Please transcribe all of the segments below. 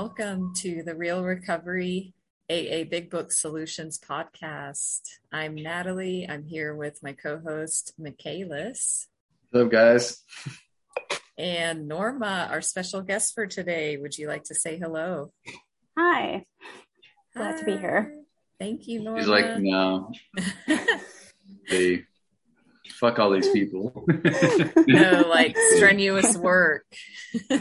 Hello, everyone. Welcome to the Real Recovery AA Big Book Solutions podcast. I'm Natalie. I'm here with my co host, Michaelis. Hello, guys. And Norma, our special guest for today. Would you like to say hello? Hi. Glad Hi. to be here. Thank you, Norma. He's like, no. hey, fuck all these people. no, like strenuous work.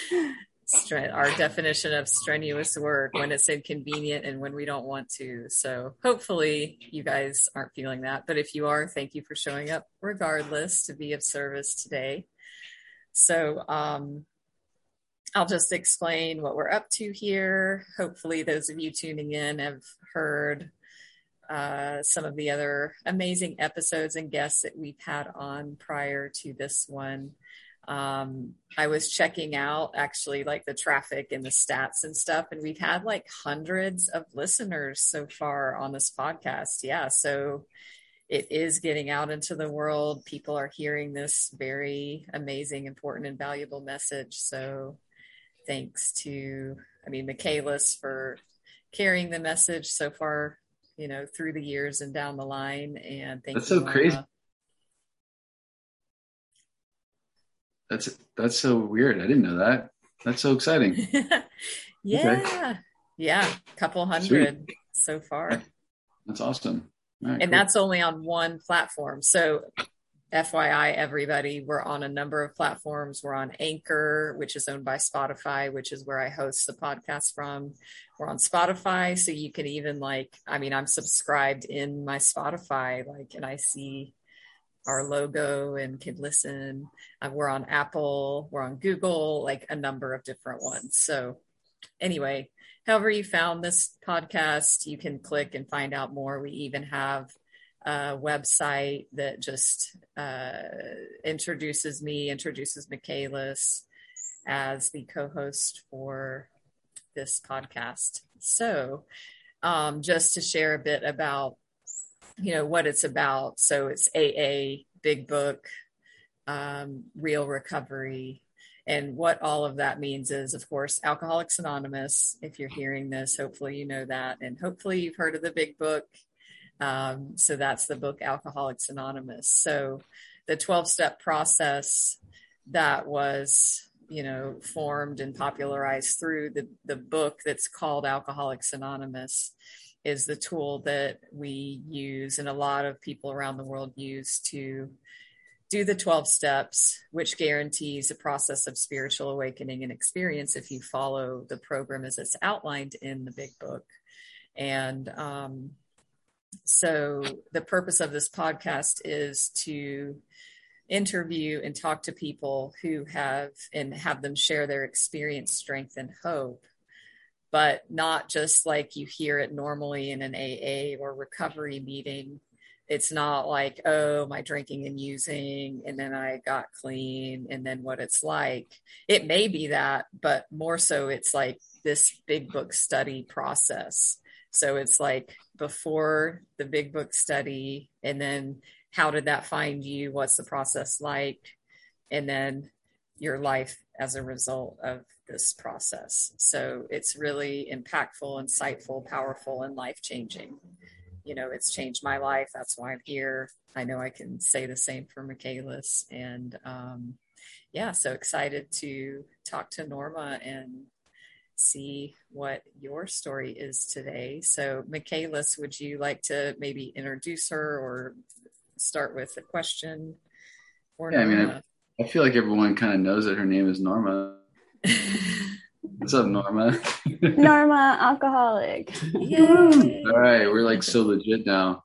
our definition of strenuous work when it's inconvenient and when we don't want to. So hopefully you guys aren't feeling that. But if you are, thank you for showing up regardless to be of service today. So um, I'll just explain what we're up to here. Hopefully those of you tuning in have heard uh, some of the other amazing episodes and guests that we've had on prior to this one um, I was checking out actually like the traffic and the stats and stuff, and we've had like hundreds of listeners so far on this podcast. Yeah. So it is getting out into the world. People are hearing this very amazing, important, and valuable message. So thanks to, I mean, Michaelis for carrying the message so far, you know, through the years and down the line. And thank That's you. so crazy. That's that's so weird. I didn't know that. That's so exciting. yeah. Okay. Yeah. Couple hundred Sweet. so far. That's awesome. Right, and cool. that's only on one platform. So FYI, everybody, we're on a number of platforms. We're on Anchor, which is owned by Spotify, which is where I host the podcast from. We're on Spotify. So you can even like, I mean, I'm subscribed in my Spotify, like, and I see our logo and can listen. Uh, we're on Apple, we're on Google, like a number of different ones. So, anyway, however you found this podcast, you can click and find out more. We even have a website that just uh, introduces me, introduces Michaelis as the co host for this podcast. So, um, just to share a bit about you know what it's about. So it's aa big book um, real recovery. And what all of that means is of course alcoholics anonymous if you're hearing this hopefully you know that. And hopefully you've heard of the big book. Um, so that's the book alcoholics anonymous. So the 12 step process that was you know formed and popularized through the, the book that's called alcoholics anonymous is the tool that we use and a lot of people around the world use to do the 12 steps, which guarantees a process of spiritual awakening and experience if you follow the program as it's outlined in the big book. And um, so the purpose of this podcast is to interview and talk to people who have and have them share their experience, strength, and hope but not just like you hear it normally in an AA or recovery meeting. It's not like, oh, my drinking and using, and then I got clean, and then what it's like. It may be that, but more so, it's like this big book study process. So it's like before the big book study, and then how did that find you? What's the process like? And then your life as a result of this process. So it's really impactful, insightful, powerful, and life changing. You know, it's changed my life. That's why I'm here. I know I can say the same for Michaelis. And um, yeah, so excited to talk to Norma and see what your story is today. So, Michaelis, would you like to maybe introduce her or start with a question? Yeah, Norma? I mean, I, I feel like everyone kind of knows that her name is Norma. What's up, Norma? Norma, alcoholic. All right, we're like so legit now.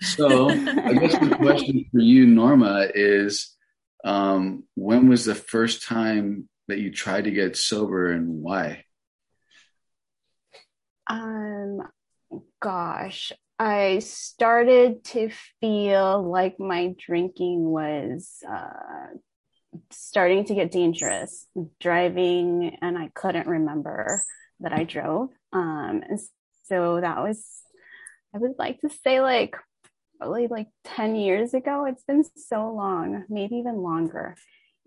So, I guess the question for you, Norma, is um, when was the first time that you tried to get sober and why? Um, gosh, I started to feel like my drinking was uh, starting to get dangerous driving and I couldn't remember that I drove. Um, and so that was, I would like to say like probably like 10 years ago. It's been so long, maybe even longer.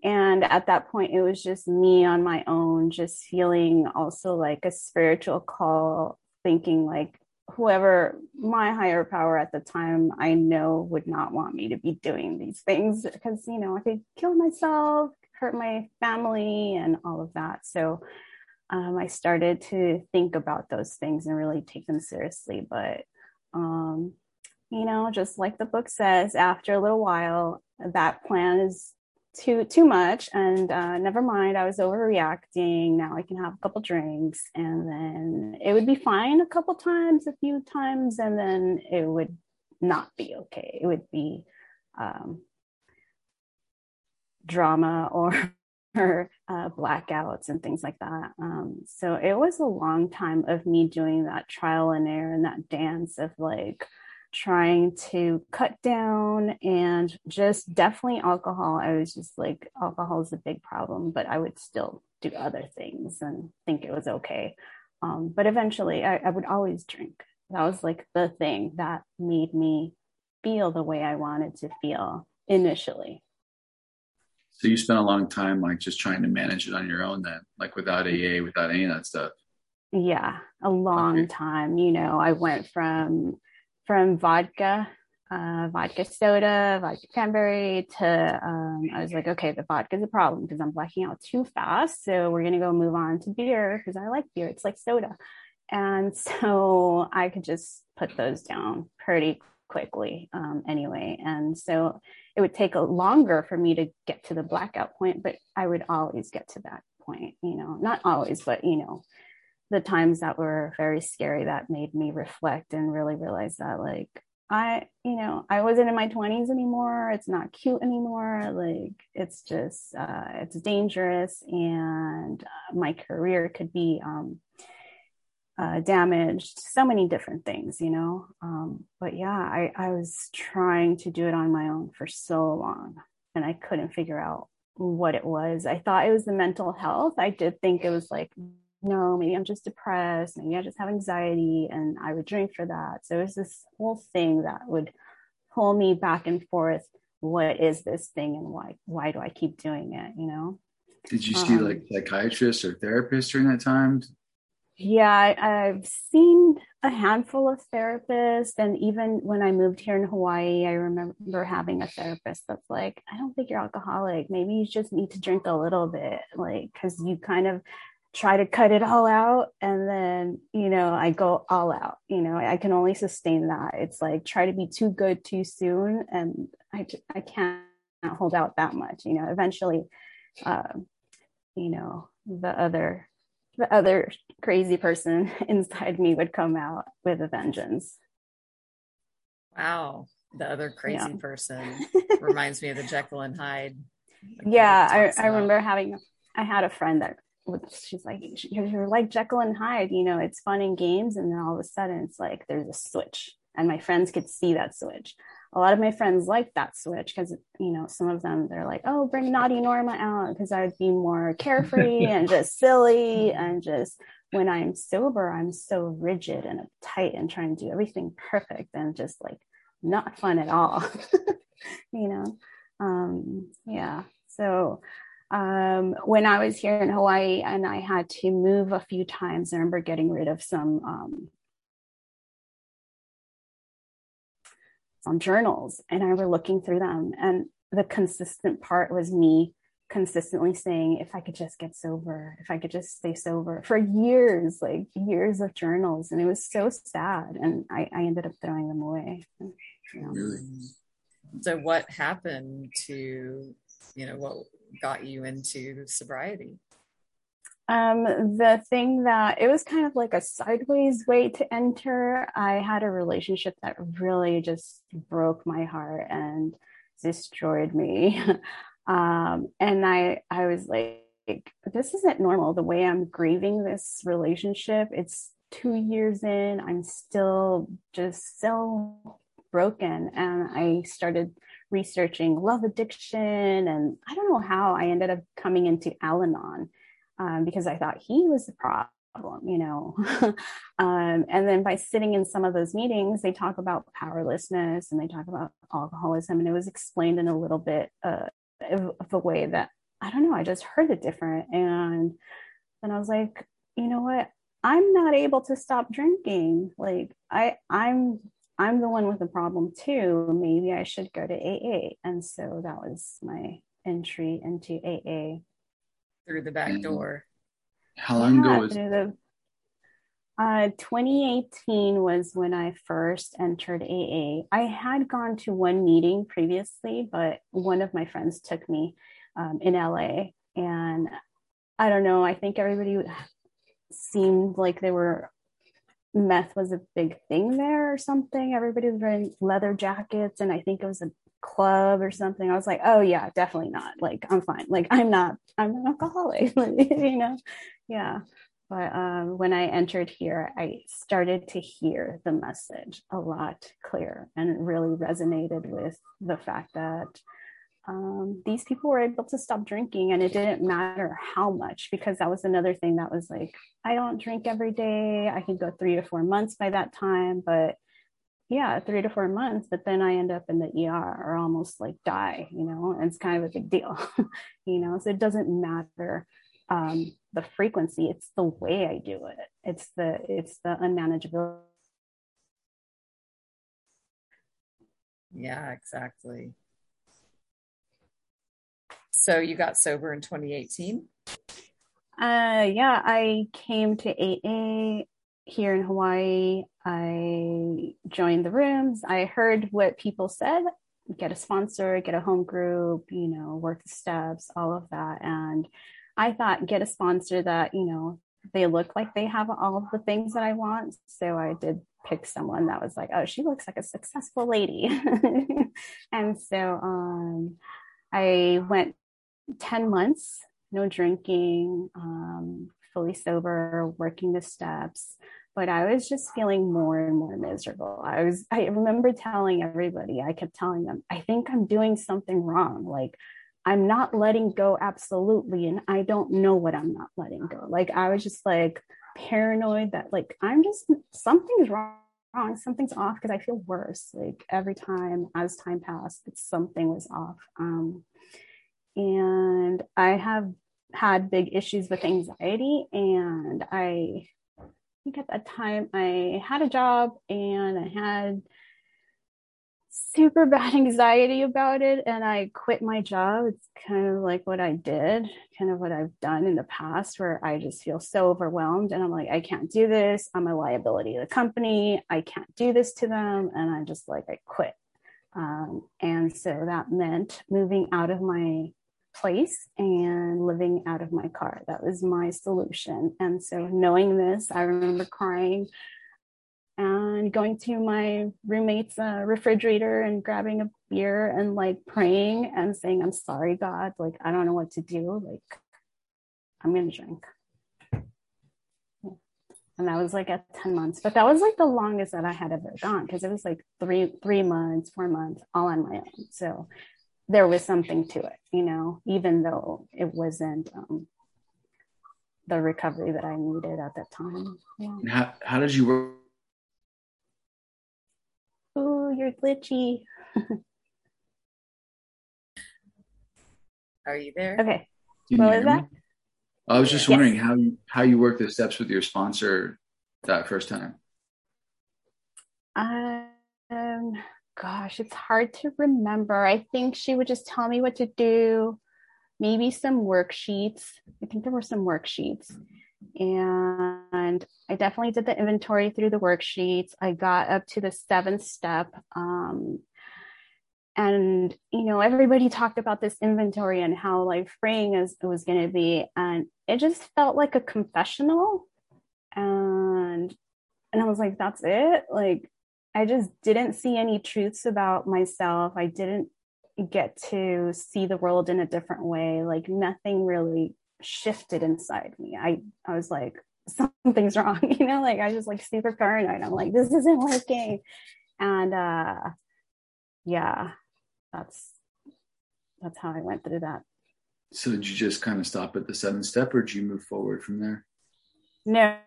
and at that point it was just me on my own just feeling also like a spiritual call thinking like whoever my higher power at the time i know would not want me to be doing these things because you know i could kill myself hurt my family and all of that. So um, i started to think about those things and really take them seriously. But um, you know just like the book says after a little while that plan is too too much and uh, never mind i was overreacting now i can have a couple drinks and then it would be fine a couple times a few times and then it would not be okay. It would be um, drama or or uh, blackouts and things like that. Um, so it was a long time of me doing that trial and error and that dance of like trying to cut down and just definitely alcohol. I was just like, alcohol is a big problem, but I would still do other things and think it was okay. Um, but eventually, I, I would always drink. That was like the thing that made me feel the way I wanted to feel initially. So you spent a long time like just trying to manage it on your own then, like without AA, without any of that stuff. Yeah, a long okay. time. You know, I went from from vodka, uh, vodka soda, vodka cranberry to, um, I was like, okay, the vodka is a problem because I'm blacking out too fast. So we're going to go move on to beer because I like beer. It's like soda. And so I could just put those down pretty quickly um, anyway. And so it would take a longer for me to get to the blackout point, but I would always get to that point, you know, not always, but, you know, the times that were very scary that made me reflect and really realize that like I, you know, I wasn't in my 20s anymore. It's not cute anymore. Like, it's just, uh, it's dangerous. And uh, my career could be um, uh, damaged. So many different things, you know. Um, but yeah, I, I was trying to do it on my own for so long and I couldn't figure out what it was. I thought it was the mental health. I did think it was like no, maybe I'm just depressed, maybe I just have anxiety, and I would drink for that. So it was this whole thing that would pull me back and forth. What is this thing, and why? Why do I keep doing it? You know. Did you see um, like psychiatrists or therapists during that time? Yeah, I, I've seen a handful of therapists, and even when I moved here in Hawaii, I remember having a therapist that's like, "I don't think you're alcoholic. Maybe you just need to drink a little bit, like because you kind of try to cut it all out and then you know i go all out you know i can only sustain that. It's like try to be too good too soon and i i can't hold out that much you know eventually uh, you know the other the other crazy person inside me would come out with a vengeance. Wow. The other crazy yeah. person reminds me of the jekyll and hyde yeah I, I remember having i had a friend that she's like you're like Jekyll and Hyde you know it's fun in games and then all of a sudden it's like there's a switch and my friends could see that switch. A lot of my friends like that switch because you know some of them they're like oh bring naughty norma out because i would be more carefree and just silly and just when i'm sober i'm so rigid and uptight and trying to do everything perfect and just like not fun at all you know? Um yeah so um, when I was here in Hawaii and I had to move a few times, I remember getting rid of some um, some journals, and I were looking through them, and the consistent part was me consistently saying, "If I could just get sober, if I could just stay sober," for years, like years of journals, and it was so sad, and I, I ended up throwing them away. You know. Really? So, what happened to you know what got you into sobriety? Um, the thing that it was kind of like a sideways way to enter. I had a relationship that really just broke my heart and destroyed me. um, and I, I was like, this isn't normal. The way I'm grieving this relationship, it's two years in, I'm still just so broken. And I started researching love addiction. And I don't know how I ended up coming into Al Anon um, because I thought he was the problem you know um, and then by sitting in some of those meetings they talk about powerlessness and they talk about alcoholism and it was explained in a little bit uh, of, a way that I don't know, I just heard it different. And then I was like, you know what? I'm not able to stop drinking. Like I I'm I'm the one with the problem too. Maybe I should go to AA. And so that was my entry into AA. Through the back door. How long yeah, ago was the, uh, 2018 was when I first entered AA. I had gone to one meeting previously, but one of my friends took me um, in LA. And I don't know, I think everybody seemed like they were meth was a big thing there or something. Everybody was wearing leather jackets, and I think it was a club or something. I was like, oh yeah, definitely not. Like I'm fine. Like I'm not. I'm an alcoholic. you know, yeah. But um, when I entered here, I started to hear the message a lot clearer, and it really resonated with the fact that um, these people were able to stop drinking and it didn't matter how much because that was another thing that was like i don't drink every day. I can go three to four months by that time but yeah three to four months but then i end up in the er or almost like die you know and it's kind of a big deal you know so it doesn't matter um, the frequency. It's the way i do it. It's the it's the unmanageability yeah exactly so you got sober in 2018? Uh, yeah, I came to AA here in Hawaii. I joined the rooms. I heard what people said get a sponsor, get a home group, you know, work the steps, all of that. And I thought, get a sponsor that, you know, they look like they have all the things that I want. So I did pick someone that was like, oh, she looks like a successful lady. and so um, I went 10 months, no drinking, um, fully sober, working the steps. But I was just feeling more and more miserable. I was, I remember telling everybody, I kept telling them, I think I'm doing something wrong. Like, I'm not letting go absolutely. And I don't know what I'm not letting go. Like, I was just like paranoid that, like, I'm just, something's wrong something's off because i feel worse like every time as time passed something was off um and I have had big issues with anxiety. And I think at that time I had a job and I had super bad anxiety about it and I quit my job. It's kind of like what I did, kind of what I've done in the past where I just feel so overwhelmed and I'm like, I can't do this. I'm a liability to the company. I can't do this to them. And I just like, I quit. Um, and so that meant moving out of my place and living out of my car. That was my solution. And so, knowing this, I remember crying and going to my roommate's uh, refrigerator and grabbing a beer and like praying and saying, I'm sorry, God. Like, I don't know what to do. Like, I'm going to drink. And that was like at 10 months, but that was like the longest that I had ever gone because it was like three, three months, four months, all on my own. So there was something to it, you know, even though it wasn't um, the recovery that I needed at that time. Yeah. How, how did you work? Oh, you're glitchy. Are you there? Okay. what was that? I was just wondering yes. how you, how you worked the steps with your sponsor that first time. Um, gosh, it's hard to remember. I think she would just tell me what to do, maybe some worksheets. I think there were some worksheets. And I definitely did the inventory through the worksheets. I got up to the seventh step. Um, and you know everybody talked about this inventory and how like freeing is it was going to be and it just felt like a confessional and and i was like that's it like I just didn't see any truths about myself. I didn't get to see the world in a different way. Like nothing really shifted inside me. I, I was like, something's wrong, you know, like I was like super paranoid. I'm like, this isn't working. And uh yeah, that's that's how I went through that. So did you just kind of stop at the seventh step or did you move forward from there? No,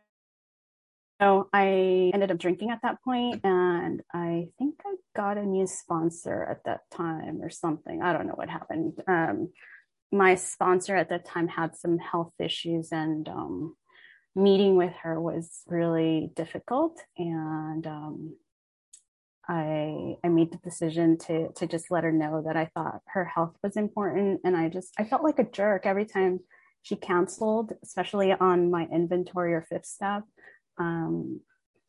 so I ended up drinking at that point, and I think I got a new sponsor at that time or something. I don't know what happened. Um, my sponsor at that time had some health issues and um, meeting with her was really difficult and um, I I made the decision to to just let her know that I thought her health was important and I just I felt like a jerk every time she canceled especially on my inventory or fifth step um,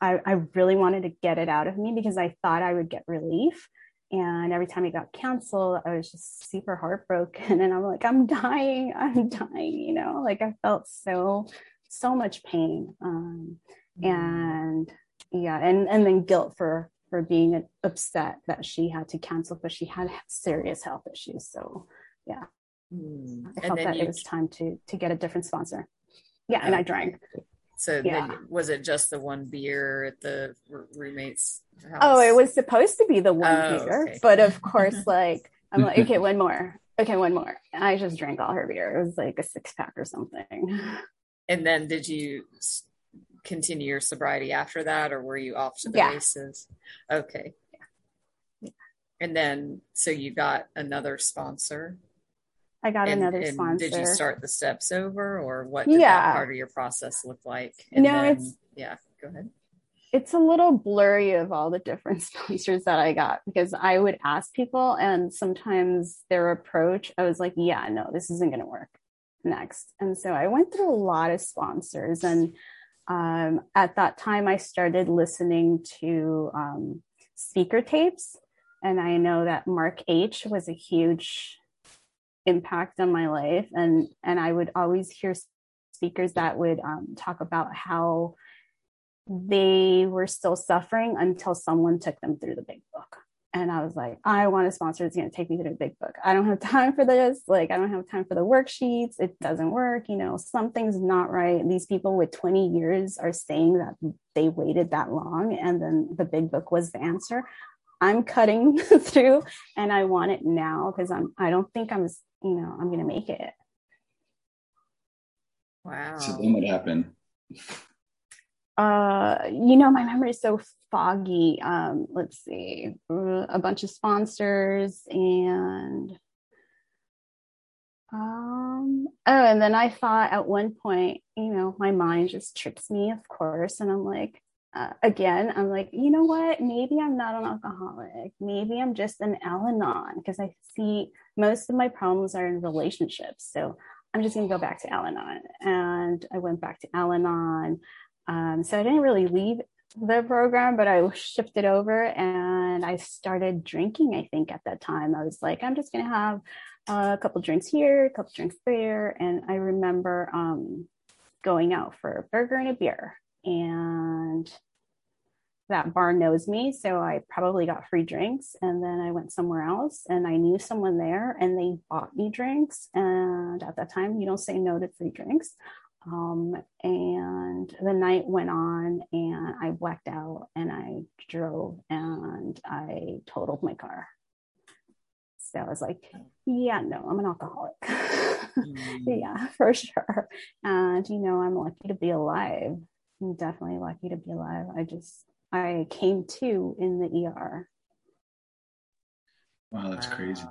I, I really wanted to get it out of me because I thought I would get relief. And every time it got canceled i was just super heartbroken. And i'm like i'm dying i'm dying you know like i felt so so much pain. Um, mm. and yeah and and then guilt for for being upset that she had to cancel because she had serious health issues. So yeah. Mm. i felt that you... it was time to to get a different sponsor. Yeah and i drank so yeah. then was it just the one beer at the roommate's house? Oh, it was supposed to be the one oh, beer, okay. but of course, like I'm like, okay, one more. Okay, one more. And I just drank all her beer. It was like a six pack or something. And then did you continue your sobriety after that, or were you off to the yeah. races? Okay. Yeah. And then, so you got another sponsor. I got and, another and sponsor. Did you start the steps over or what did yeah. that part of your process look like? And no, then, it's yeah, go ahead. It's a little blurry of all the different sponsors that I got because I would ask people and sometimes their approach, I was like, yeah, no, this isn't going to work next. And so I went through a lot of sponsors and um, at that time I started listening to um, speaker tapes and I know that Mark H was a huge impact on my life. And and i would always hear speakers that would um, talk about how they were still suffering until someone took them through the big book. And i was like i want a sponsor that's going to take me through the big book. I don't have time for this. Like i don't have time for the worksheets. It doesn't work you know something's not right. These people with 20 years are saying that they waited that long and then the big book was the answer i'm cutting through and i want it now because i'm i don't think i'm you know, I'm going to make it. Wow. So then what happened? Uh, you know, my memory is so foggy. Um, let's see, a bunch of sponsors and um oh and then i thought at one point you know my mind just trips me of course and i'm like uh, again, I'm like, you know what? Maybe I'm not an alcoholic. Maybe I'm just an Al Anon because I see most of my problems are in relationships. So I'm just going to go back to Al Anon. And I went back to Al Anon. Um, so I didn't really leave the program, but I shifted over and I started drinking. I think at that time, I was like, I'm just going to have a couple drinks here, a couple drinks there. And I remember um, going out for a burger and a beer and that bar knows me so i probably got free drinks and then i went somewhere else and i knew someone there and they bought me drinks and at that time you don't say no to free drinks. Um, and the night went on and i blacked out and i drove and i totaled my car. So i was like yeah no i'm an alcoholic. Mm. yeah for sure. And you know i'm lucky to be alive I'm definitely lucky to be alive. I just I came to in the ER. Wow, that's wow. crazy.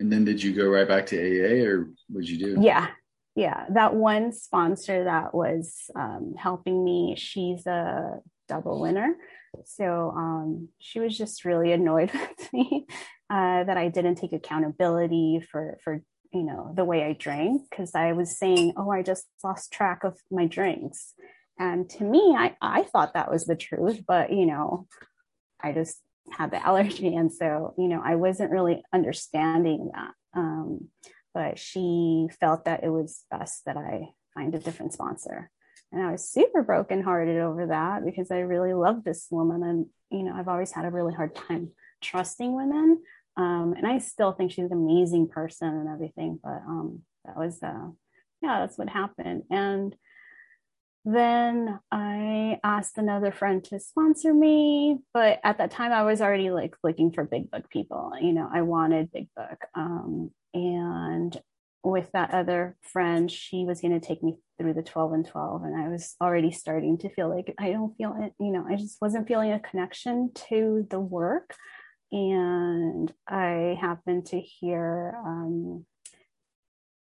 And then did you go right back to AA or what'd you do? Yeah. Yeah. That one sponsor that was um, helping me, she's a double winner. So um, she was just really annoyed with me uh, that I didn't take accountability for, for, you know, the way I drank. Cause I was saying, oh, I just lost track of my drinks. And to me, I, I thought that was the truth, but you know, I just had the allergy. And so, you know, I wasn't really understanding that. Um, but she felt that it was best that I find a different sponsor. And I was super brokenhearted over that because I really loved this woman. And, you know, I've always had a really hard time trusting women. Um, and I still think she's an amazing person and everything. But um, that was, uh, yeah, that's what happened. And then I asked another friend to sponsor me, but at that time I was already like looking for big book people. You know, I wanted big book. Um, and with that other friend, she was going to take me through the 12 and 12. And I was already starting to feel like I don't feel it, you know, I just wasn't feeling a connection to the work. And I happened to hear um,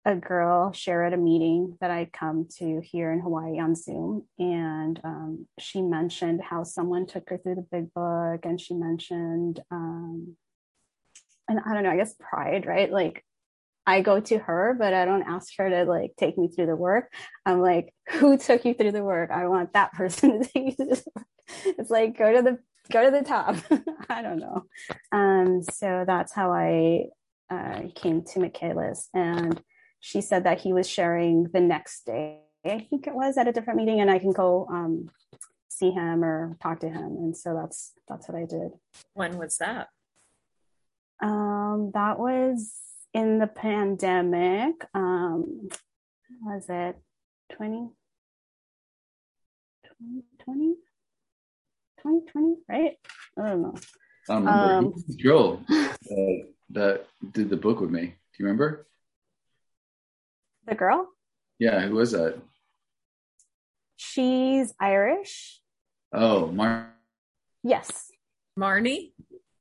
a girl share at a meeting that I come to here in Hawaii on Zoom, and um, she mentioned how someone took her through the big book, and she mentioned, um, and I don't know, I guess pride, right? Like I go to her, but I don't ask her to like take me through the work. I'm like, who took you through the work? I want that person to take you through the work. It's like go to the go to the top. I don't know. Um, so that's how I uh, came to Michaelis, and she said that he was sharing the next day. I think it was at a different meeting, and I can go um, see him or talk to him. And so that's that's what I did. When was that? Um, that was in the pandemic. Um, was it 20? 2020? 2020, right? I don't know. I don't remember. Um, the girl uh, that did the book with me. Do you remember? The girl? Yeah, who was that? She's Irish. Oh, Mar. Yes. Marnie?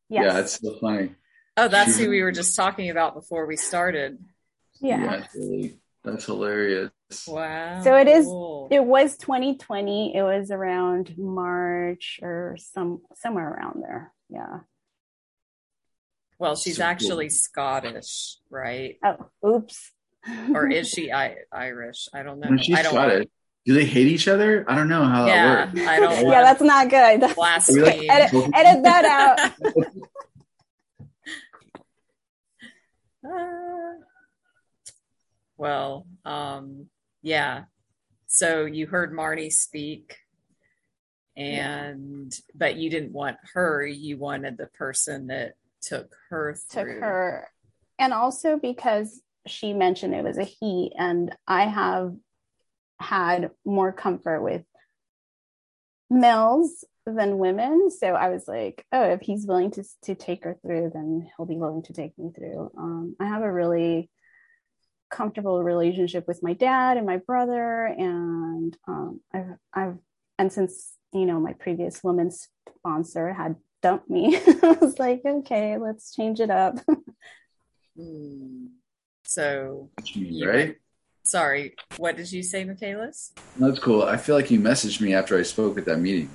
Yes. Yeah, it's so funny. Oh, that's who we were just talking about before we started. Yeah. yeah that's, hilarious. Wow. So it is it was 2020. It was around March or some somewhere around there. Yeah. Well, she's so actually cool. Scottish, right? Oh, oops. Or is she I- Irish? I don't know. she's I don't Scottish. Do they hate each other? I don't know how yeah, that works. I don't. yeah, that's not good. Blasphemy. edit, edit that out. uh, well, um, yeah. So you heard Marnie speak, and yeah. but you didn't want her. You wanted the person that took her through. Took her, and also because she mentioned it was a he, and I have had more comfort with males than women. So I was like, oh, if he's willing to to take her through, then he'll be willing to take me through. Um, I have a really comfortable relationship with my dad and my brother, and um, I've I've and since you know my previous women's sponsor had dumped me, I was like, okay, let's change it up. mm. So, right? Sorry, what did you say, Michaelis? That's cool. I feel like you messaged me after I spoke at that meeting.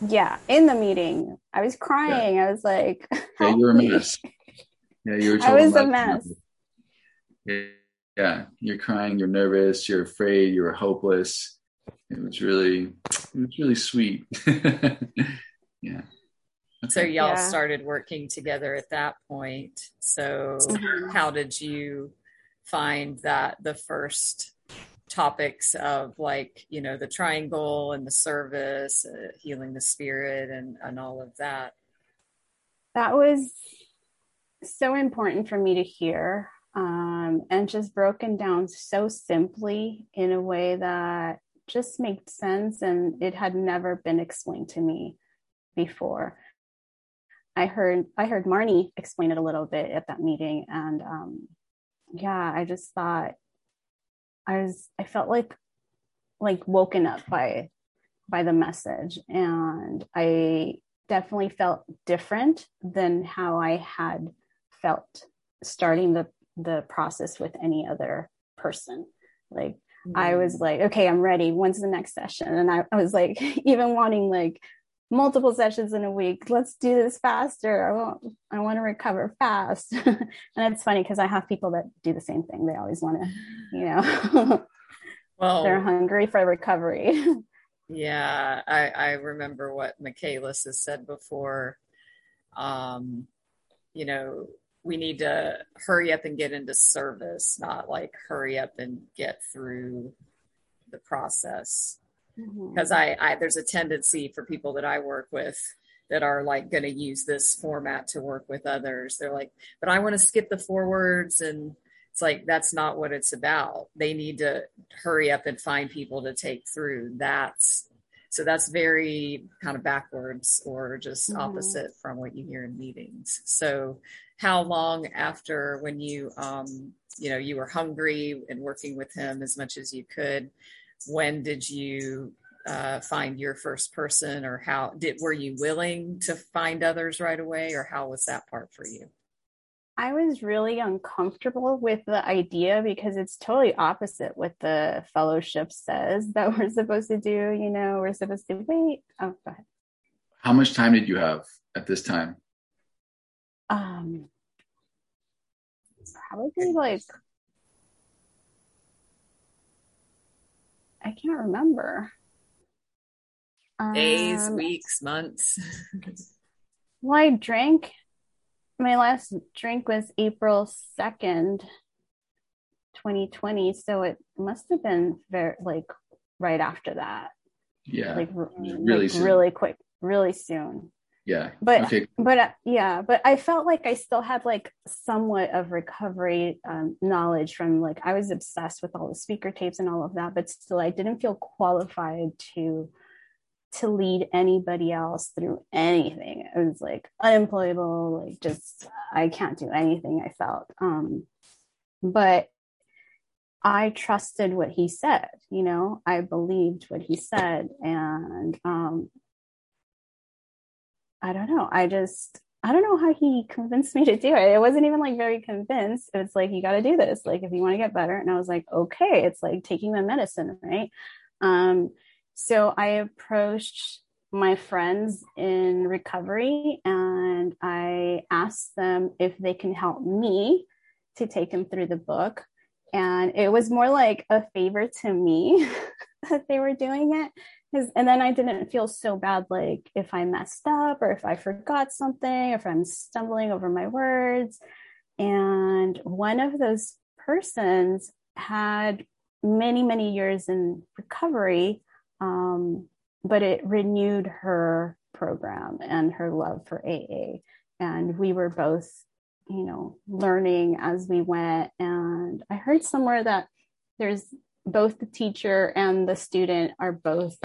Yeah, in the meeting, I was crying. Yeah. I was like, "Yeah, you were a mess." Yeah, you were. I was a mess. Yeah, you're crying. You're nervous. You're afraid. You're hopeless. It was really, it was really sweet. yeah. Okay. So y'all yeah. started working together at that point. So mm-hmm. how did you find that the first topics of like you know the triangle and the service uh, healing the spirit and and all of that that was so important for me to hear um, and just broken down so simply in a way that just made sense and it had never been explained to me before i heard i heard marnie explain it a little bit at that meeting and um, yeah, I just thought I was I felt like like woken up by by the message and I definitely felt different than how I had felt starting the the process with any other person. Like mm-hmm. I was like, okay, I'm ready. When's the next session? And I, I was like, even wanting like multiple sessions in a week. Let's do this faster. I want I want to recover fast. and it's funny because I have people that do the same thing. They always want to, you know, well, they're hungry for recovery. yeah, I I remember what Michaelis has said before. Um, you know, we need to hurry up and get into service, not like hurry up and get through the process because mm-hmm. I, I there's a tendency for people that I work with that are like going to use this format to work with others. They're like, but I want to skip the forwards and it's like that's not what it's about. They need to hurry up and find people to take through. That's so that's very kind of backwards or just mm-hmm. opposite from what you hear in meetings. So how long after when you um you know you were hungry and working with him as much as you could when did you uh, find your first person or how did were you willing to find others right away or how was that part for you I was really uncomfortable with the idea because it's totally opposite what the fellowship says that we're supposed to do. You know, we're supposed to wait. Oh, go ahead. How much time did you have at this time? Um, probably like I can't remember. Days, um, weeks, months. well, I drank. My last drink was April second, twenty twenty. So it must have been very like right after that. Yeah, like really, like, really quick, really soon yeah but okay. but uh, yeah but i felt like i still had like somewhat of recovery um, knowledge from like i was obsessed with all the speaker tapes and all of that but still i didn't feel qualified to to lead anybody else through anything it was like unemployable like just i can't do anything i felt um but I trusted what he said, you know, I believed what he said. And um, I don't know. I just I don't know how he convinced me to do it. It wasn't even like very convinced. It's like you got to do this. Like if you want to get better. And I was like, okay, it's like taking the medicine, right? Um, so I approached my friends in recovery and I asked them if they can help me to take him through the book. And it was more like a favor to me that they were doing it and then I didn't feel so bad like if I messed up or if I forgot something, if I'm stumbling over my words. And one of those persons had many, many years in recovery, um, but it renewed her program and her love for AA. And we were both, you know, learning as we went. And I heard somewhere that there's both the teacher and the student are both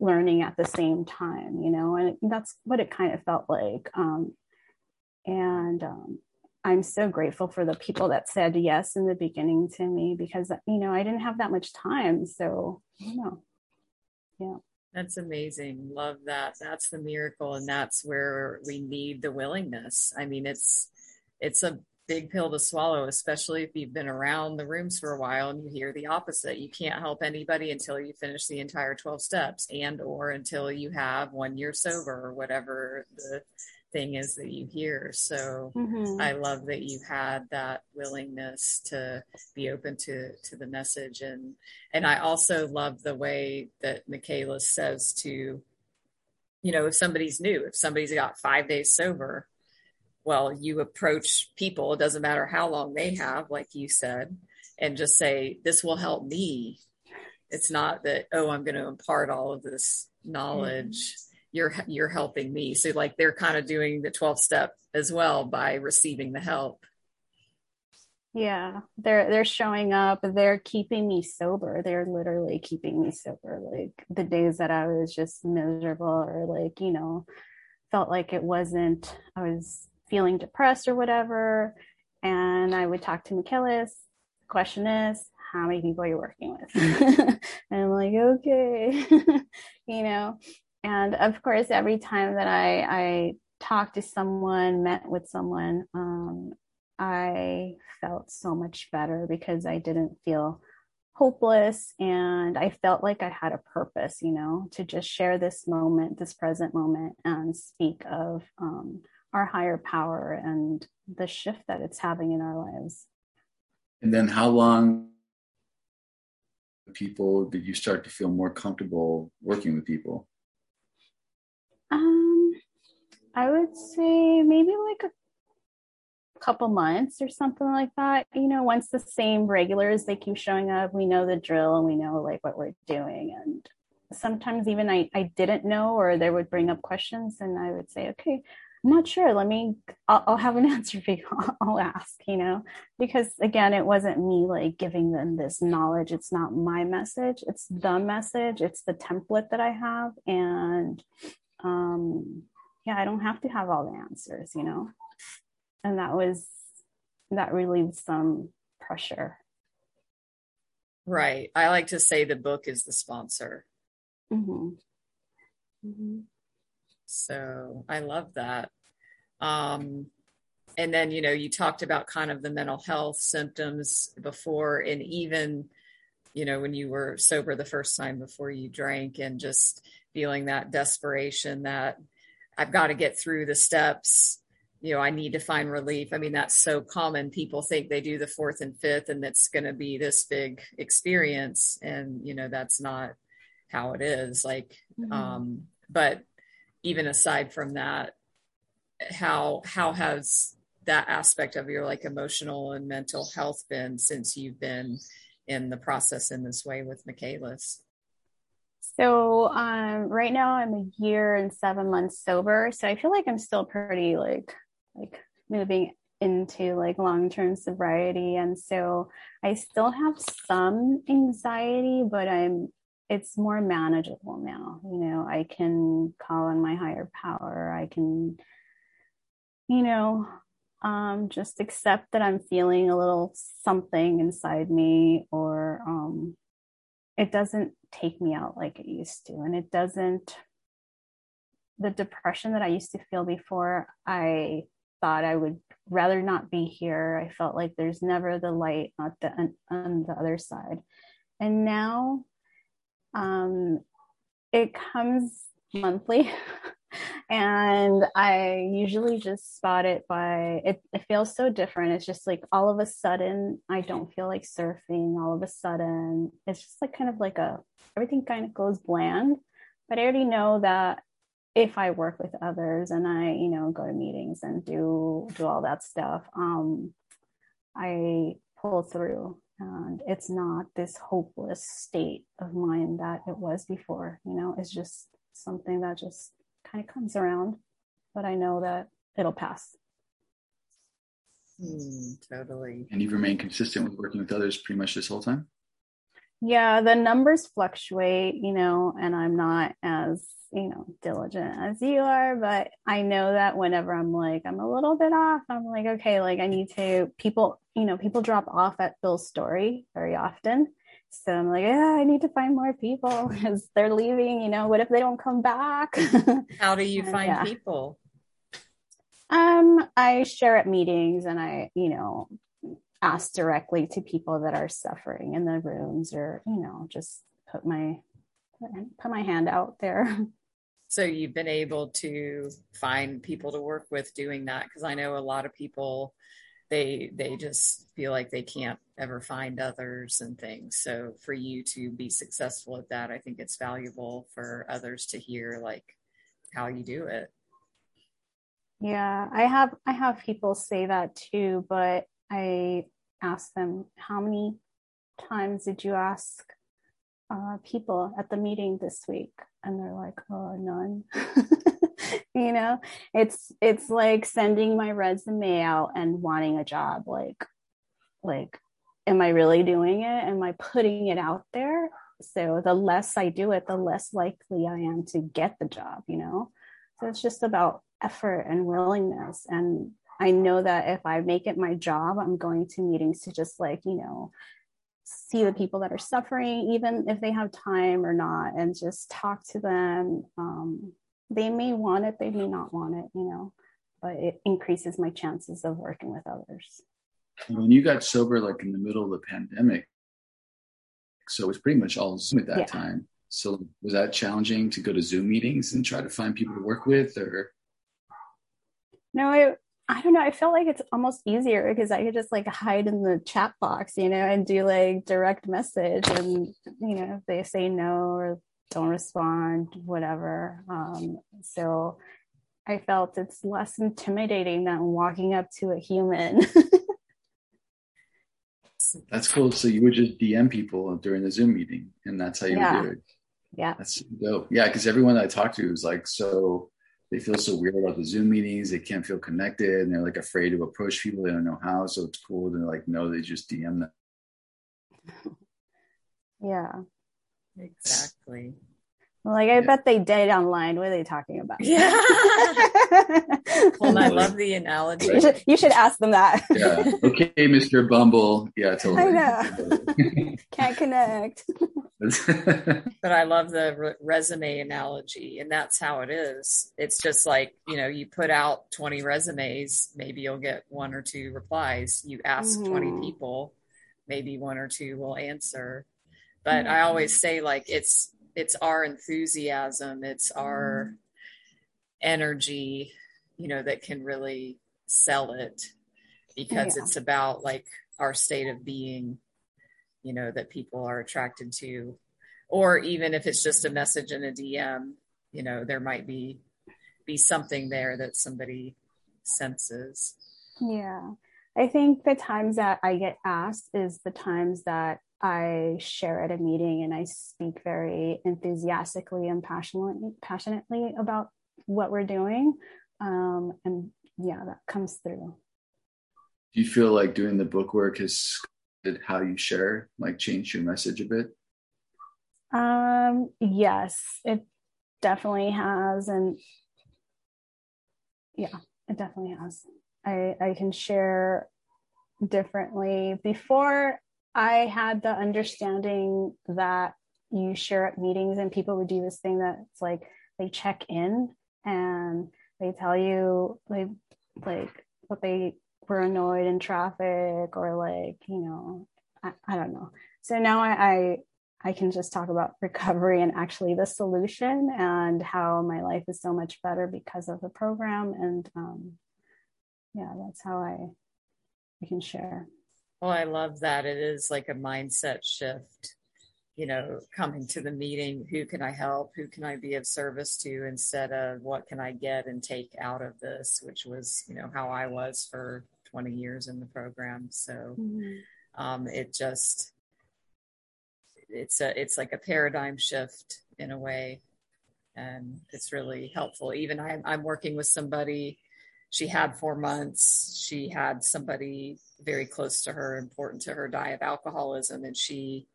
learning at the same time, you know, and that's what it kind of felt like. Um, and um, I'm so grateful for the people that said yes in the beginning to me because, you know, I didn't have that much time. So, you know, yeah. That's amazing. Love that. That's the miracle. And that's where we need the willingness. I mean, it's, it's a big pill to swallow, especially if you've been around the rooms for a while and you hear the opposite. You can't help anybody until you finish the entire 12 steps and or until you have one year sober or whatever the thing is that you hear. So mm-hmm. I love that you had that willingness to be open to to the message and and I also love the way that Michaelis says to you know if somebody's new, if somebody's got 5 days sober, well, you approach people, it doesn't matter how long they have, like you said, and just say, this will help me. It's not that, oh, I'm going to impart all of this knowledge. Mm-hmm. You're, you're helping me. So like they're kind of doing the 12 step as well by receiving the help. Yeah, they're they're showing up. They're keeping me sober. They're literally keeping me sober. Like the days that I was just miserable or like you know felt like it wasn't. I was feeling depressed or whatever. And I would talk to Michaelis. The question is, how many people are you working with? and I'm like, okay, you know. And of course, every time that I I talked to someone, met with someone, um, I felt so much better because I didn't feel hopeless and I felt like I had a purpose, you know, to just share this moment, this present moment, and speak of um, our higher power and the shift that it's having in our lives. And then how long people did you start to feel more comfortable working with people? Um I would say maybe like a couple months or something like that. You know, once the same regulars they keep showing up, we know the drill and we know like what we're doing and sometimes even I, I didn't know or they would bring up questions and I would say, okay, I'm not sure. Let me, I'll, I'll have an answer for you. I'll, I'll ask, you know, because again, it wasn't me like giving them this knowledge. It's not my message. It's the message. It's the template that I have. And, um, yeah, I don't have to have all the answers, you know, and that was, that relieved some pressure. Right. I like to say the book is the sponsor. Mm-hmm. Mm-hmm. So I love that. Um, and then you know you talked about kind of the mental health symptoms before and even you know when you were sober the first time before you drank and just feeling that desperation that i've got to get through the steps. You know i need to find relief. I mean that's so common. People think they do the fourth and fifth and it's going to be this big experience and you know that's not how it is. Like mm-hmm. um but even aside from that how how has that aspect of your like emotional and mental health been since you've been in the process in this way with Michaelis? So um, right now I'm a year and seven months sober. So I feel like I'm still pretty like like moving into like long-term sobriety and so I still have some anxiety but I'm it's more manageable now. You know, I can call on my higher power. I can you know, um, just accept that I'm feeling a little something inside me, or um, it doesn't take me out like it used to. And it doesn't, the depression that I used to feel before, I thought I would rather not be here. I felt like there's never the light on the, on, the other side. And now um, it comes monthly. and I usually just spot it by it, it feels so different. It's just like all of a sudden I don't feel like surfing. All of a sudden it's just like kind of like a everything kind of goes bland. But I already know that if I work with others and I, you know, go to meetings and do do all that stuff, um, I pull through and it's not this hopeless state of mind that it was before you know it's just something that just kind of comes around, but I know that it'll pass. Mm, totally. And you've remained consistent with working with others pretty much this whole time? Yeah, the numbers fluctuate, you know, and I'm not as, you know, diligent as you are, but I know that whenever I'm like, I'm a little bit off, I'm like, okay, like I need to, people, you know, people drop off at Bill's story very often. So I'm like, yeah, I need to find more people because they're leaving. You know, what if they don't come back? How do you and, find yeah. people? Um, I share at meetings and I, you know, ask directly to people that are suffering in the rooms or, you know, just put my put my hand out there. So you've been able to find people to work with doing that because I know a lot of people they they just feel like they can't ever find others and things. So for you to be successful at that i think it's valuable for others to hear like how you do it. Yeah i have i have people say that too but i ask them how many times did you ask uh, people at the meeting this week? And they're like oh none you know? It's it's like sending my resume out and wanting a job like like am i really doing it? Am i putting it out there? So the less i do it the less likely i am to get the job you know? So it's just about effort and willingness. And i know that if i make it my job i'm going to meetings to just like you know see the people that are suffering even if they have time or not and just talk to them um, they may want it, they may not want it, you know, but it increases my chances of working with others. When you got sober, like in the middle of the pandemic, so it was pretty much all Zoom at that yeah. time. So was that challenging to go to Zoom meetings and try to find people to work with or? No, I, I don't know. I felt like it's almost easier because I could just like hide in the chat box, you know, and do like direct message. And, you know, if they say no or don't respond, whatever. Um, so I felt it's less intimidating than walking up to a human. that's cool. So you would just DM people during the Zoom meeting, and that's how you yeah. do it. Yeah, that's dope. Yeah, because everyone I talk to is like so. They feel so weird about the Zoom meetings. They can't feel connected, and they're like afraid to approach people. They don't know how. So it's cool. They're like, no, they just DM them. Yeah, Exactly. like, I bet they did online. What are they talking about? Yeah. well, I love the analogy. You should, you should ask them that. yeah. Okay, Mr. Bumble. Yeah, totally. I know. Can't connect. but I love the re- resume analogy, and that's how it is. It's just like you know, you put out twenty resumes, maybe you'll get one or two replies. You ask mm-hmm. twenty people, maybe one or two will answer. But. I always say, like, it's it's our enthusiasm, it's our energy, you know, that can really sell it because yeah. it's about like our state of being you know that people are attracted to or even if it's just a message in a dm you know there might be be something there that somebody senses yeah i think the times that i get asked is the times that i share at a meeting and i speak very enthusiastically and passionately passionately about what we're doing um, and yeah that comes through do you feel like doing the book work has how you share like change your message a bit? Um, yes, it definitely has. And yeah, it definitely has. I, I can share differently. Before I had the understanding that you share at meetings and people would do this thing that's like they check in and they tell you like like what they were annoyed in traffic or like you know I, I don't know so now I, I I can just talk about recovery and actually the solution and how my life is so much better because of the program and um, yeah that's how I I can share. Well, I love that it is like a mindset shift. You know, coming to the meeting, who can I help? Who can I be of service to instead of what can I get and take out of this, which was, you know, how I was for 20 years in the program. So mm-hmm. um, it just, it's a, it's like a paradigm shift in a way. And it's really helpful. Even I, I'm working with somebody, she had four months. She had somebody very close to her, important to her, die of alcoholism. And she,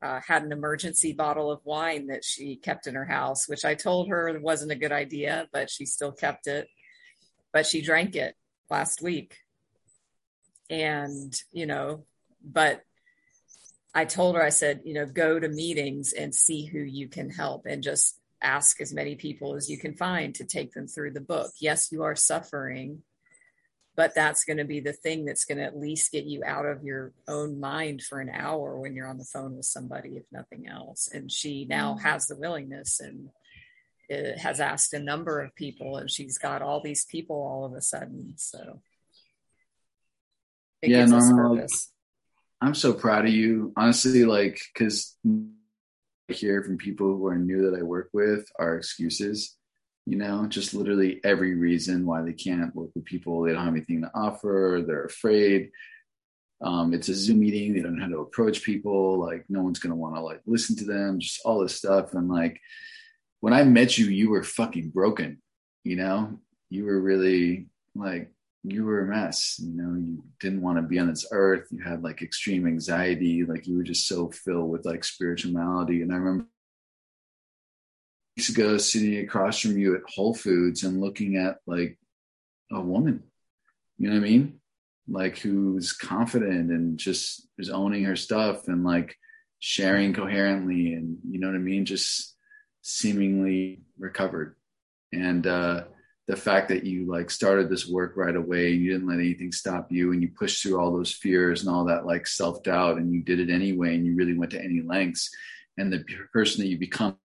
uh, had an emergency bottle of wine that she kept in her house, which I told her wasn't a good idea, but she still kept it. But she drank it last week and you know but i told her i said you know go to meetings and see who you can help and just ask as many people as you can find to take them through the book yes you are suffering but that's going to be the thing that's going to at least get you out of your own mind for an hour when you're on the phone with somebody if nothing else and she now mm-hmm. has the willingness and it has asked a number of people and she's got all these people all of a sudden so it yeah, Norma, I'm so proud of you. Honestly, like, because hear from people who are new that I work with are excuses. You know, just literally every reason why they can't work with people. They don't have anything to offer. They're afraid. Um, it's a Zoom meeting. They don't know how to approach people. Like, no one's gonna want to like listen to them. Just all this stuff. And like, when I met you, you were fucking broken. You know, you were really like you were a mess you know you didn't want to be on this earth you had like extreme anxiety like you were just so filled with like spirituality. And i remember weeks ago sitting across from you at whole foods and looking at like a woman you know what i mean? Like who's confident and just is owning her stuff and like sharing coherently and you know what i mean just seemingly recovered. And uh the fact that you like started this work right away and you didn't let anything stop you and you pushed through all those fears and all that like self-doubt and you did it anyway and you really went to any lengths. And the person that you become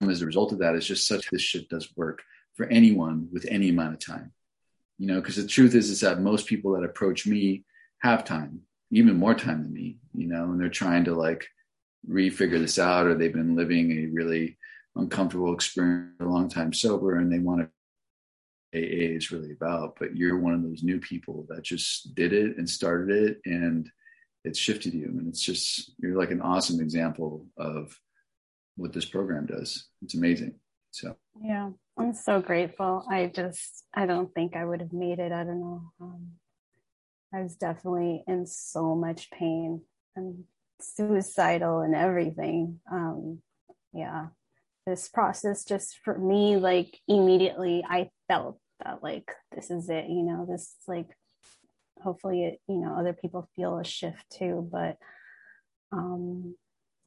as a result of that is just such this shit does work for anyone with any amount of time. You know because the truth is is that most people that approach me have time even more time than me you know and they're trying to like refigure this out or they've been living a really uncomfortable experience a long time sober and they want to AA is really about, but you're one of those new people that just did it and started it and it shifted you. And it's just, you're like an awesome example of what this program does. It's amazing. So, yeah, I'm so grateful. I just, I don't think I would have made it. I don't know. Um, I was definitely in so much pain and suicidal and everything. Um, yeah, this process just for me like immediately i felt that like this is it you know this like hopefully it you know other people feel a shift too but um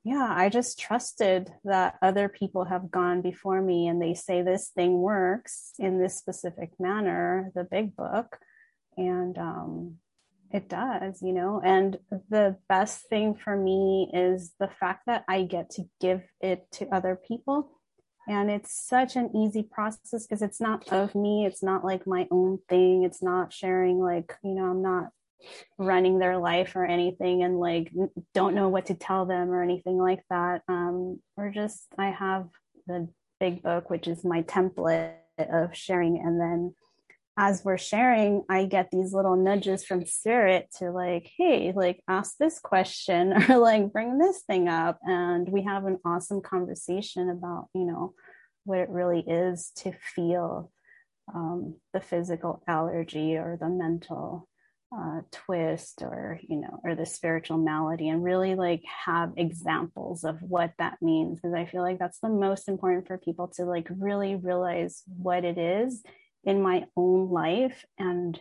yeah i just trusted that other people have gone before me and they say this thing works in this specific manner the big book and um it does you know and the best thing for me is the fact that i get to give it to other people. And it's such an easy process because it's not of me. It's not like my own thing. It's not sharing like you know i'm not running their life or anything and like don't know what to tell them or anything like that. Um or just i have the big book which is my template of sharing and then as we're sharing, I get these little nudges from spirit to like, hey, like ask this question or like bring this thing up. And we have an awesome conversation about, you know, what it really is to feel um, the physical allergy or the mental uh, twist or, you know, or the spiritual malady and really like have examples of what that means. Because I feel like that's the most important for people to like really realize what it is in my own life and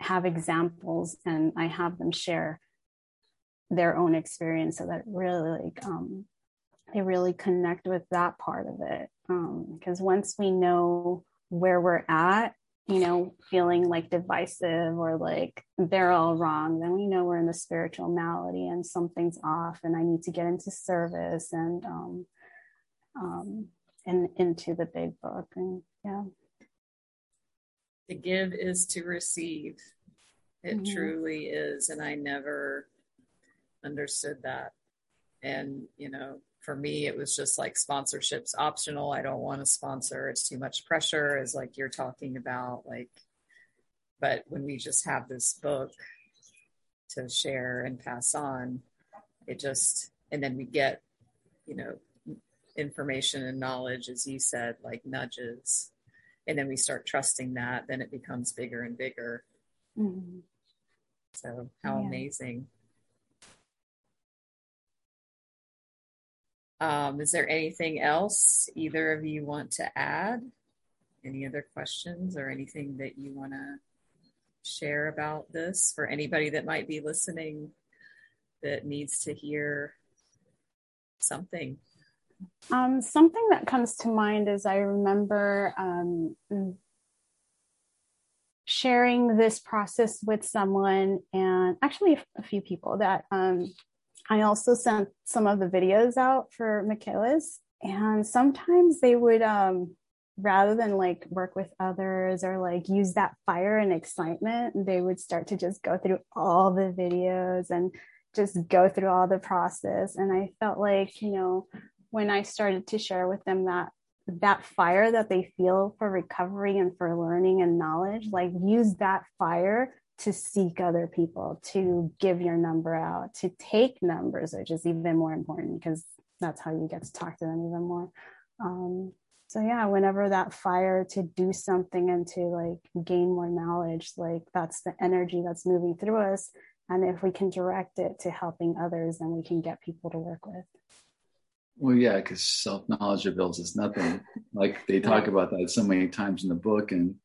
have examples and I have them share their own experience so that really like um, they really connect with that part of it. Because um, once we know where we're at you know feeling like divisive or like they're all wrong then we know we're in the spiritual malady and something's off and i need to get into service and um um and into the big book and yeah to give is to receive. It mm-hmm. truly is. And I never understood that. And, you know, for me, it was just like sponsorships optional. I don't want to sponsor. It's too much pressure, as like you're talking about. Like, but when we just have this book to share and pass on, it just, and then we get, you know, information and knowledge, as you said, like nudges and then we start trusting that then it becomes bigger and bigger mm-hmm. so how yeah. amazing um, is there anything else either of you want to add any other questions or anything that you want to share about this for anybody that might be listening that needs to hear something um, something that comes to mind is I remember um, sharing this process with someone, and actually a few people that um, I also sent some of the videos out for Michaelis, and sometimes they would um, rather than like work with others or like use that fire and excitement, they would start to just go through all the videos and just go through all the process. And I felt like, you know, when I started to share with them that that fire that they feel for recovery and for learning and knowledge, like use that fire to seek other people, to give your number out, to take numbers, which is even more important because that's how you get to talk to them even more. Um, so yeah, whenever that fire to do something and to like gain more knowledge, like that's the energy that's moving through us. And if we can direct it to helping others, then we can get people to work with. Well, yeah, because self knowledge avails us nothing. Like they talk about that so many times in the book, and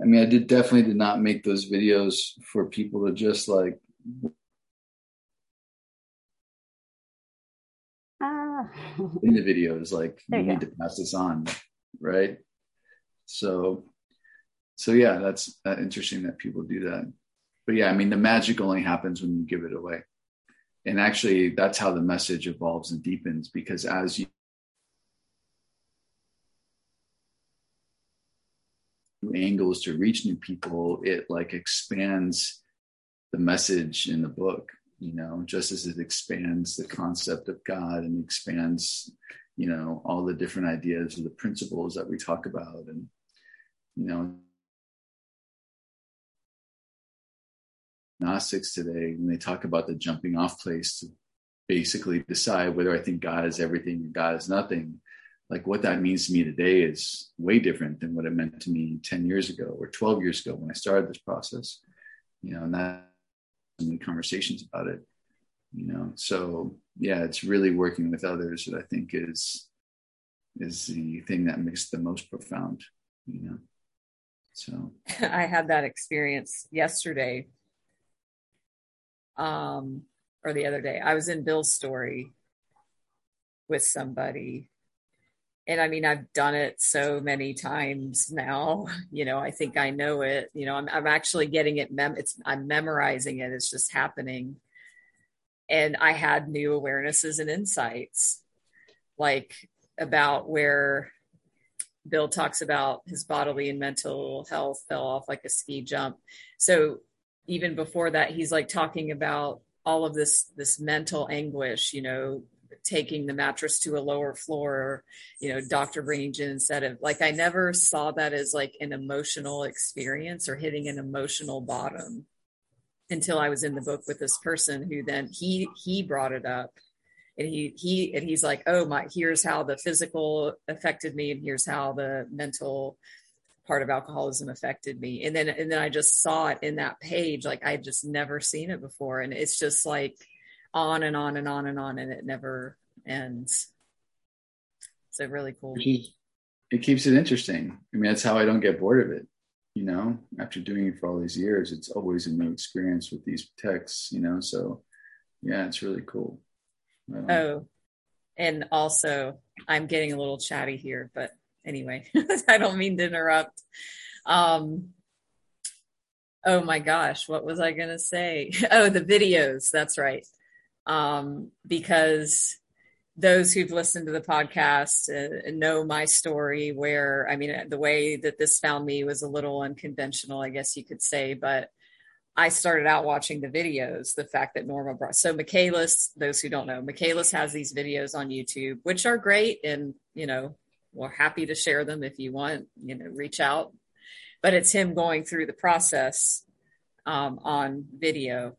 I mean, I did definitely did not make those videos for people to just like. Ah. in the videos, like you, you need to pass this on, right? So, so yeah, that's uh, interesting that people do that. But yeah, I mean, the magic only happens when you give it away and actually that's how the message evolves and deepens because as you angles to reach new people it like expands the message in the book you know just as it expands the concept of god and expands you know all the different ideas or the principles that we talk about. And you know Gnostics today when they talk about the jumping off place to basically decide whether I think God is everything or God is nothing. Like what that means to me today is way different than what it meant to me 10 years ago or 12 years ago when I started this process. You know, and that many conversations about it. You know, so yeah, it's really working with others that I think is is the thing that makes the most profound, you know. So I had that experience yesterday. Um, or the other day. I was in Bill's story with somebody. And I mean, I've done it so many times now. You know, I think I know it. You know, I'm I'm actually getting it. Mem- it's I'm memorizing it. It's just happening. And I had new awarenesses and insights, like about where Bill talks about his bodily and mental health fell off like a ski jump. So even before that, he's like talking about all of this this mental anguish you know taking the mattress to a lower floor you know doctor bringing gin instead of like i never saw that as like an emotional experience or hitting an emotional bottom until i was in the book with this person who then he he brought it up. And he he and he's like oh my here's how the physical affected me and here's how the mental part of alcoholism affected me. And then and then i just saw it in that page like i just never seen it before. And it's just like on and on and on and on and it never ends. So really cool it keeps it interesting. I mean that's how i don't get bored of it you know? After doing it for all these years it's always a new experience with these texts you know? So yeah it's really cool. Oh and also i'm getting a little chatty here but anyway, I don't mean to interrupt. Um, oh my gosh, what was I going to say? Oh, the videos. That's right. Um, because those who've listened to the podcast uh, know my story where i mean the way that this found me was a little unconventional i guess you could say but i started out watching the videos the fact that norma brought so michaelis those who don't know michaelis has these videos on youtube which are great and you know we're happy to share them if you want, you know, reach out. But it's him going through the process um, on video.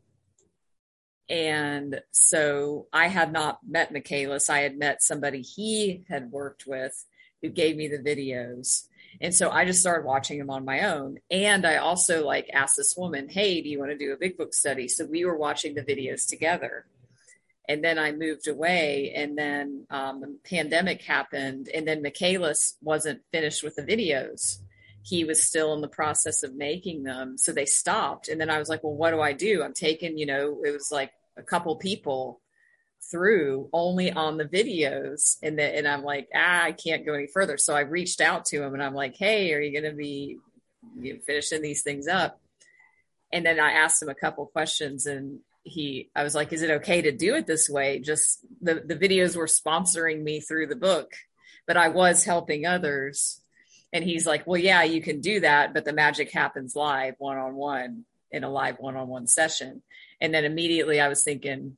And so I had not met Michaelis. I had met somebody he had worked with who gave me the videos. And so I just started watching them on my own. And I also like asked this woman, Hey, do you want to do a big book study? So we were watching the videos together and then I moved away, and then um, the pandemic happened, and then Michaelis wasn't finished with the videos. He was still in the process of making them, so they stopped. And then I was like, "Well, what do I do?" I'm taking, you know, it was like a couple people through only on the videos, and then and I'm like, ah, I can't go any further. So I reached out to him, and I'm like, "Hey, are you going to be you know, finishing these things up?" And then I asked him a couple questions, and he i was like is it okay to do it this way? Just the the videos were sponsoring me through the book but i was helping others. And he's like well yeah you can do that but the magic happens live one on one in a live one on one session. And then immediately i was thinking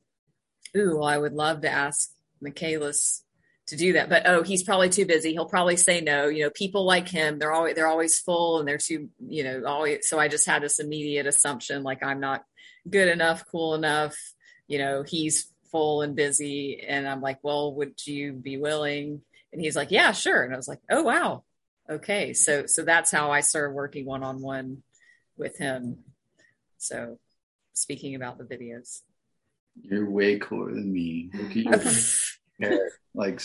ooh well, i would love to ask michaelis to do that but oh he's probably too busy. He'll probably say no. You know people like him they're always they're always full and they're too you know always so i just had this immediate assumption like i'm not good enough, cool enough. You know, he's full and busy. And I'm like, well, would you be willing? And he's like, yeah, sure. And I was like, oh, wow. Okay. So, so that's how I started working one on one with him. So speaking about the videos. You're way cooler than me. Look at your hair. Like,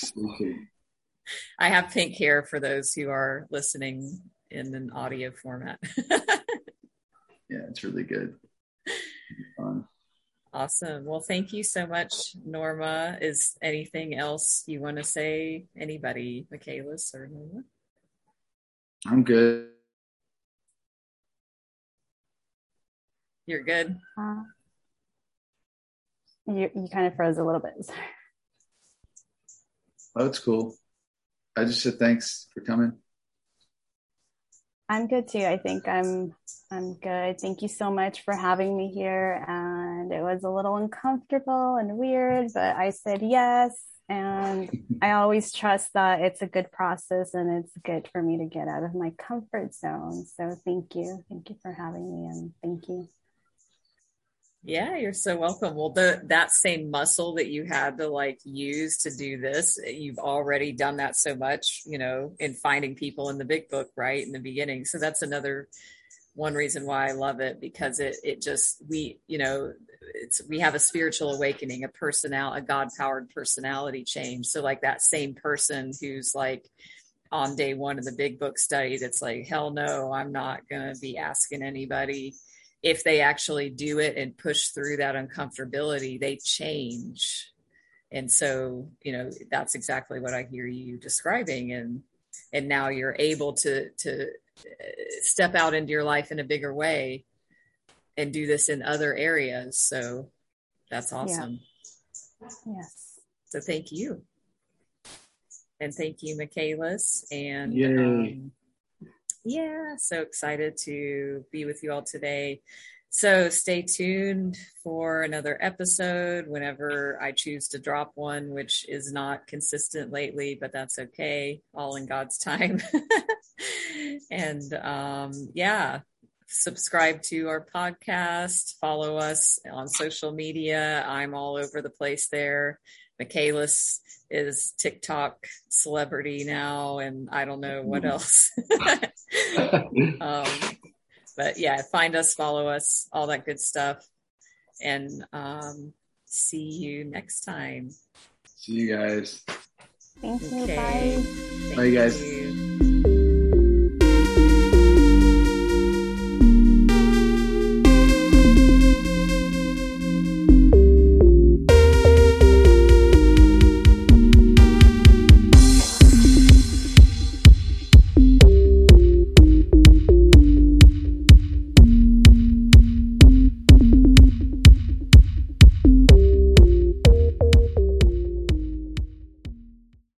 I have pink hair for those who are listening in an audio format. yeah, it's really good fun. Awesome. Well, thank you so much, Norma. Is anything else you want to say? Anybody, Michaelis or Norma? I'm good. You're good. Uh, you you kind of froze a little bit. Oh, it's cool. I just said thanks for coming. I'm good too. I think I'm I'm good. Thank you so much for having me here. And it was a little uncomfortable and weird, but I said yes. And I always trust that it's a good process and it's good for me to get out of my comfort zone. So thank you. Thank you for having me and thank you. Yeah, you're so welcome. Well, the that same muscle that you had to like use to do this, you've already done that so much, you know, in finding people in the big book, right? In the beginning. So that's another one reason why I love it because it it just we you know it's we have a spiritual awakening, a personal a God powered personality change. So like that same person who's like on day one of the big book study that's like hell no, I'm not gonna be asking anybody if they actually do it and push through that uncomfortability, they change. And so, you know, that's exactly what I hear you describing. And and now you're able to to step out into your life in a bigger way and do this in other areas. So that's awesome. Yeah. Yes. So thank you. And thank you, Michaelis. And um, yeah, so excited to be with you all today. So stay tuned for another episode whenever I choose to drop one, which is not consistent lately, but that's okay. All in God's time. and um, yeah, subscribe to our podcast, follow us on social media. I'm all over the place there. Michaelis is TikTok celebrity now, and I don't know what else. um, but yeah, find us, follow us, all that good stuff. And um, see you next time. See you guys. Thank you. Okay. Bye. Bye, guys. You.